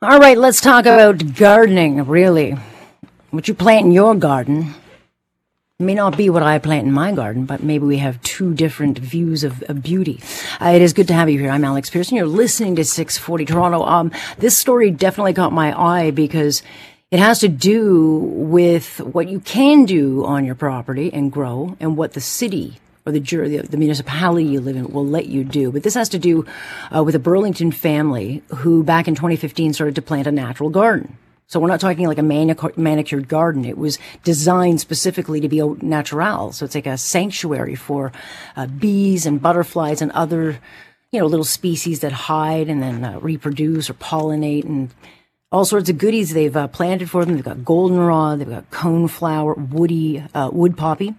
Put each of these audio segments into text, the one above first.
All right, let's talk about gardening, really. What you plant in your garden may not be what I plant in my garden, but maybe we have two different views of, of beauty. Uh, it is good to have you here. I'm Alex Pierson. You're listening to 640 Toronto. Um, this story definitely caught my eye because it has to do with what you can do on your property and grow and what the city or the, the, the municipality you live in will let you do. But this has to do uh, with a Burlington family who back in 2015 started to plant a natural garden. So we're not talking like a manic- manicured garden. It was designed specifically to be au natural. So it's like a sanctuary for uh, bees and butterflies and other, you know, little species that hide and then uh, reproduce or pollinate and all sorts of goodies they've uh, planted for them. They've got goldenrod, they've got coneflower, woody, uh, wood poppy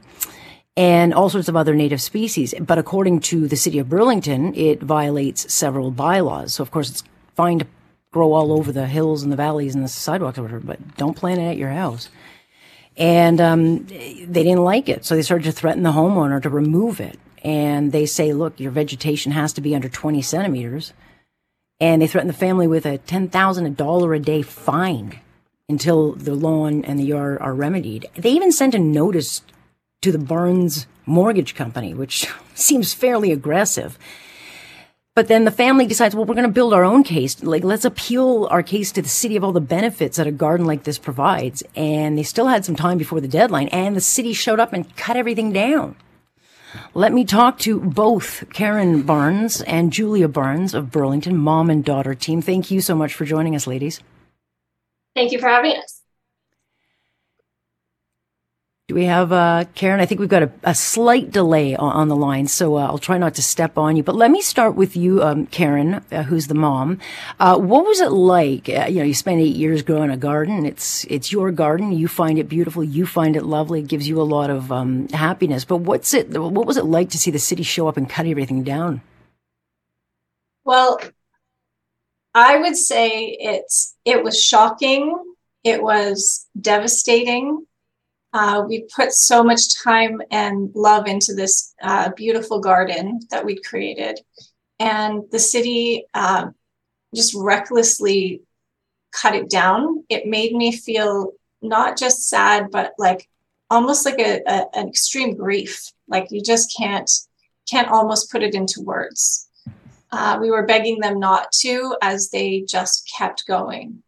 and all sorts of other native species. But according to the city of Burlington, it violates several bylaws. So of course it's fine to grow all over the hills and the valleys and the sidewalks or whatever, but don't plant it at your house. And um, they didn't like it, so they started to threaten the homeowner to remove it. And they say, look, your vegetation has to be under 20 centimeters. And they threaten the family with a $10,000 a day fine until the lawn and the yard are remedied. They even sent a notice to the Barnes Mortgage Company, which seems fairly aggressive. But then the family decides, well, we're going to build our own case. Like, let's appeal our case to the city of all the benefits that a garden like this provides. And they still had some time before the deadline, and the city showed up and cut everything down. Let me talk to both Karen Barnes and Julia Barnes of Burlington, mom and daughter team. Thank you so much for joining us, ladies. Thank you for having us. Do we have uh, Karen? I think we've got a, a slight delay on, on, the line, so uh, I'll try not to step on you. But let me start with you, um, Karen, uh, who's the mom. Uh, what was it like? Uh, you know, you spent eight years growing a garden. It's it's your garden. You find it beautiful. You find it lovely. It gives you a lot of um, happiness. But what's it? What was it like to see the city show up and cut everything down? Well, I would say it's it was shocking. It was devastating uh, we put so much time and love into this uh, beautiful garden that we'd created. And the city uh, just recklessly cut it down. It made me feel not just sad, but like almost like a, a, an extreme grief. Like you just can't can't almost put it into words. Uh, we were begging them not to, as they just kept going.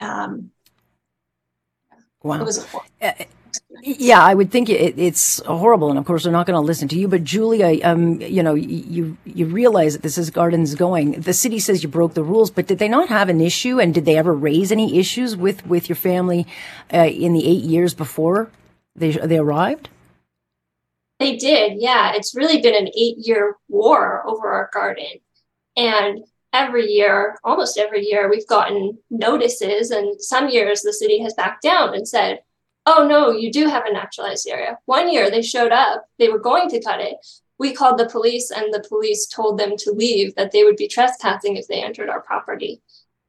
Um, wow. Yeah, I would think it, it's horrible, and of course they're not going to listen to you. But Julia, um, you know, you you realize that this is gardens going. The city says you broke the rules, but did they not have an issue? And did they ever raise any issues with with your family uh, in the eight years before they they arrived? They did, yeah. It's really been an eight year war over our garden, and every year, almost every year, we've gotten notices, and some years the city has backed down and said oh no, you do have a naturalized area. One year they showed up, they were going to cut it. We called the police, and the police told them to leave, that they would be trespassing if they entered our property.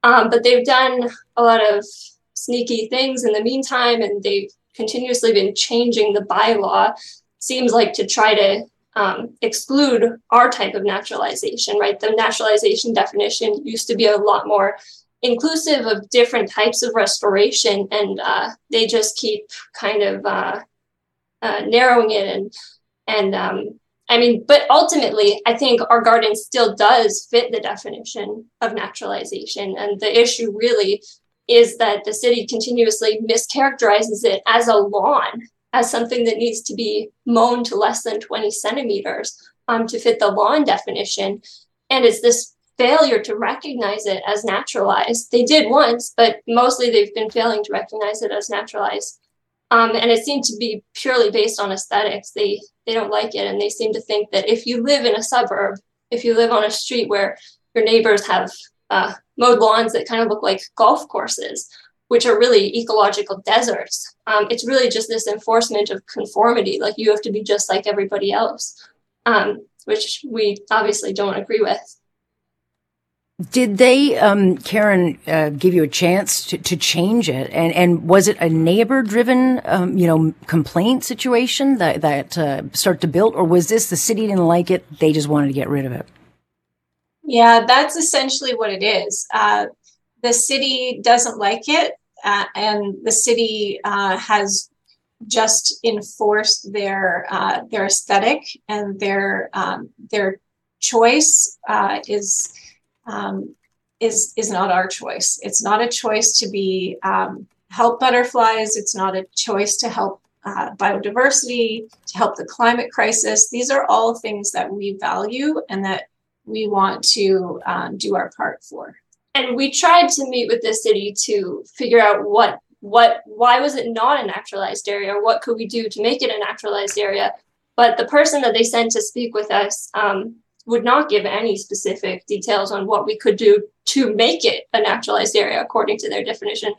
Um, but they've done a lot of sneaky things in the meantime, and they've continuously been changing the bylaw. Seems like to try to um, exclude our type of naturalization, right? The naturalization definition used to be a lot more inclusive of different types of restoration, and uh, they just keep kind of uh, uh, narrowing it. And and um, I mean, but ultimately, I think our garden still does fit the definition of naturalization, and the issue really is that the city continuously mischaracterizes it as a lawn, as something that needs to be mown to less than 20 centimeters um, to fit the lawn definition. And it's this failure to recognize it as naturalized. They did once, but mostly they've been failing to recognize it as naturalized. Um, and it seemed to be purely based on aesthetics. They they don't like it, and they seem to think that if you live in a suburb, if you live on a street where your neighbors have uh, mowed lawns that kind of look like golf courses, which are really ecological deserts, um, it's really just this enforcement of conformity. Like you have to be just like everybody else, um, which we obviously don't agree with. Did they, um, Karen, uh, give you a chance to, to change it? And, and was it a neighbor driven, um, you know, complaint situation that, that, uh, started to build? Or was this the city didn't like it? They just wanted to get rid of it? Yeah, that's essentially what it is. Uh, the city doesn't like it, uh, and the city uh, has just enforced their uh, their aesthetic and their um, their choice is um, is is not our choice. It's not a choice to be um, help butterflies. It's not a choice to help uh, biodiversity, to help the climate crisis. These are all things that we value and that we want to um, do our part for. And we tried to meet with the city to figure out what what why was it not a naturalized area? What could we do to make it a naturalized area? But the person that they sent to speak with us um, would not give any specific details on what we could do to make it a naturalized area according to their definition.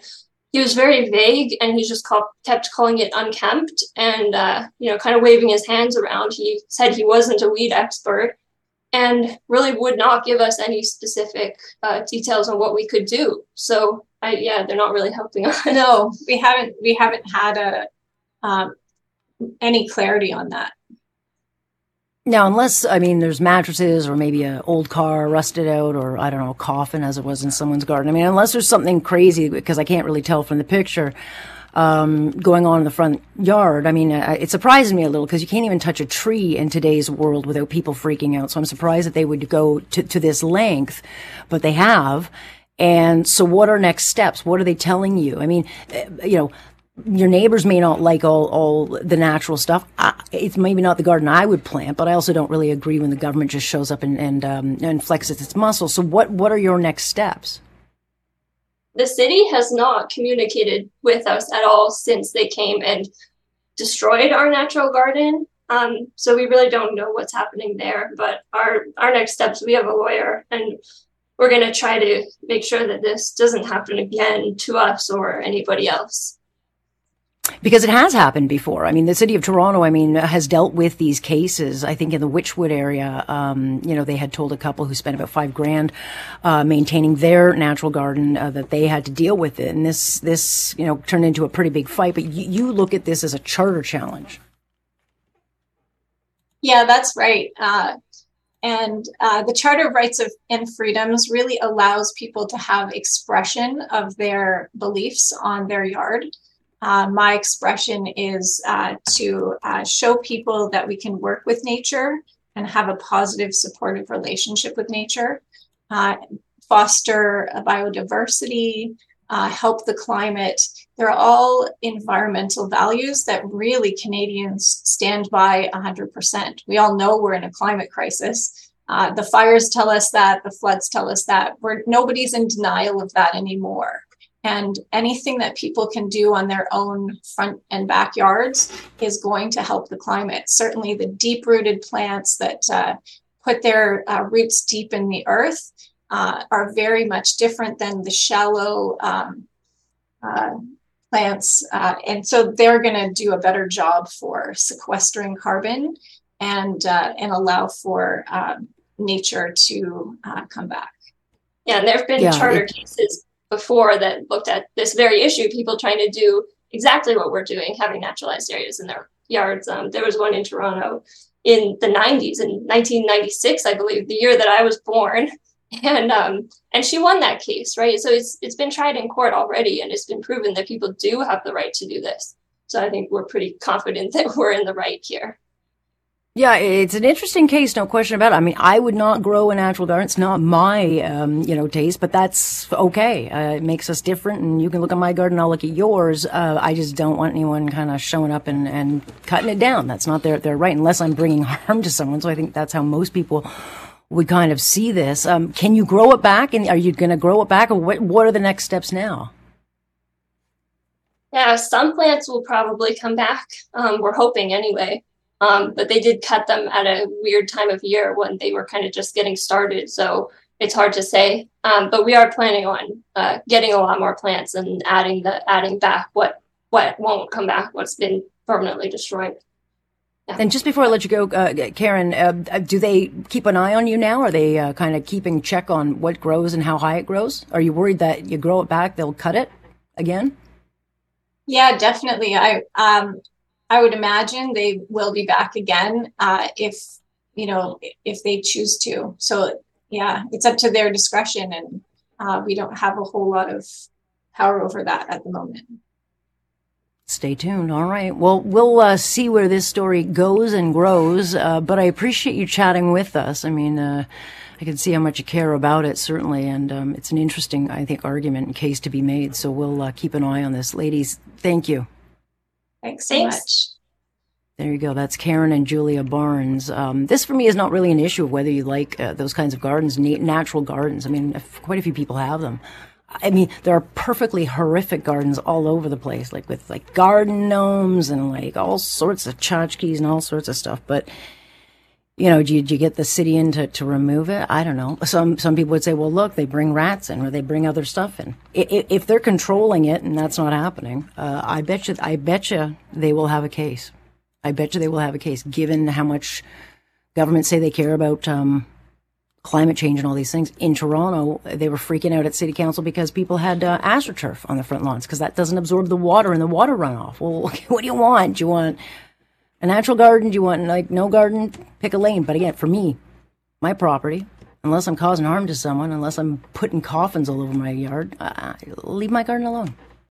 He was very vague and he just called, kept calling it unkempt and, uh, you know, kind of waving his hands around. He said he wasn't a weed expert and really would not give us any specific uh, details on what we could do. So, I, yeah, they're not really helping us. No, we haven't. We haven't had a um, any clarity on that. Now, unless, I mean, there's mattresses or maybe an old car rusted out or, I don't know, a coffin as it was in someone's garden. I mean, unless there's something crazy, because I can't really tell from the picture, um, going on in the front yard. I mean, uh, it surprises me a little because you can't even touch a tree in today's world without people freaking out. So I'm surprised that they would go to, to this length, but they have. And so what are next steps? What are they telling you? I mean, uh, you know, your neighbors may not like all, all the natural stuff. I, it's maybe not the garden I would plant, but I also don't really agree when the government just shows up and, and, um, and flexes its muscles. So what, what are your next steps? The city has not communicated with us at all since they came and destroyed our natural garden. Um, so we really don't know what's happening there. But our our next steps, we have a lawyer, and we're going to try to make sure that this doesn't happen again to us or anybody else because it has happened before. I mean, the city of Toronto, I mean, has dealt with these cases. I think in the Wychwood area, um, you know, they had told a couple who spent about five grand uh, maintaining their natural garden uh, that they had to deal with it, and this this you know turned into a pretty big fight. But you, you look at this as a charter challenge. Yeah, that's right. Uh, and uh, the Charter of Rights of, and Freedoms really allows people to have expression of their beliefs on their yard. Uh, my expression is uh, to uh, show people that we can work with nature and have a positive, supportive relationship with nature, uh, foster biodiversity, uh, help the climate. They're all environmental values that really Canadians stand by 100%. We all know we're in a climate crisis. The fires tell us that, the floods tell us that. We're, nobody's in denial of that anymore and anything that people can do on their own front and backyards is going to help the climate. Certainly, the deep rooted plants that uh, put their uh, roots deep in the earth uh, are very much different than the shallow um, uh, plants. Uh, and so they're going to do a better job for sequestering carbon and, uh, and allow for um, nature to come back. Yeah, and there have been yeah, charter it, cases before that looked at this very issue, people trying to do exactly what we're doing, having naturalized areas in their yards. Um, there was one in Toronto in the 90s, in 1996, I believe, the year that I was born. And um, and she won that case, right? So it's it's been tried in court already, and it's been proven that people do have the right to do this. So I think we're pretty confident that we're in the right here. Yeah, it's an interesting case, no question about it. I mean, I would not grow a natural garden. It's not my, um, you know, taste, but that's okay. Uh, it makes us different, and you can look at my garden, I'll look at yours. Uh, I just don't want anyone kind of showing up and, and cutting it down. That's not their, their right, unless I'm bringing harm to someone. So I think that's how most people would kind of see this. Um, can you grow it back, and are you going to grow it back, or what, what are the next steps now? Yeah, some plants will probably come back. Um, we're hoping anyway. Um, but they did cut them at a weird time of year when they were kind of just getting started. So it's hard to say. Um, but we are planning on uh, getting a lot more plants and adding the adding back what what won't come back, what's been permanently destroyed. Yeah. And just before I let you go, uh, Karen, uh, do they keep an eye on you now? Are they uh, kind of keeping check on what grows and how high it grows? Are you worried that you grow it back, they'll cut it again? Yeah, definitely. I um, I would imagine they will be back again uh, if you know if they choose to. So yeah, it's up to their discretion, and uh, we don't have a whole lot of power over that at the moment. Stay tuned. All right. Well, we'll uh, see where this story goes and grows. Uh, but I appreciate you chatting with us. I mean, uh, I can see how much you care about it, certainly, and um, it's an interesting, I think, argument and case to be made. So we'll uh, keep an eye on this, ladies. Thank you. Thanks so Thanks. much. There you go. That's Karen and Julia Barnes. Um, this for me is not really an issue of whether you like uh, those kinds of gardens, na- natural gardens. I mean, quite a few people have them. I mean, there are perfectly horrific gardens all over the place, like with like garden gnomes and like all sorts of tchotchkes and all sorts of stuff. But you know, do you, do you get the city in to, to remove it? I don't know. Some some people would say, well, look, they bring rats in or they bring other stuff in. I- i- If they're controlling it and that's not happening, uh, I bet you, I bet you they will have a case. I bet you they will have a case, given how much governments say they care about um, climate change and all these things. In Toronto, they were freaking out at city council because people had uh, astroturf on the front lawns because that doesn't absorb the water and the water runoff. Well, what do you want? Do you want a natural garden? Do you want like no garden? Pick a lane. But again, for me, my property, unless I'm causing harm to someone, unless I'm putting coffins all over my yard, uh, leave my garden alone.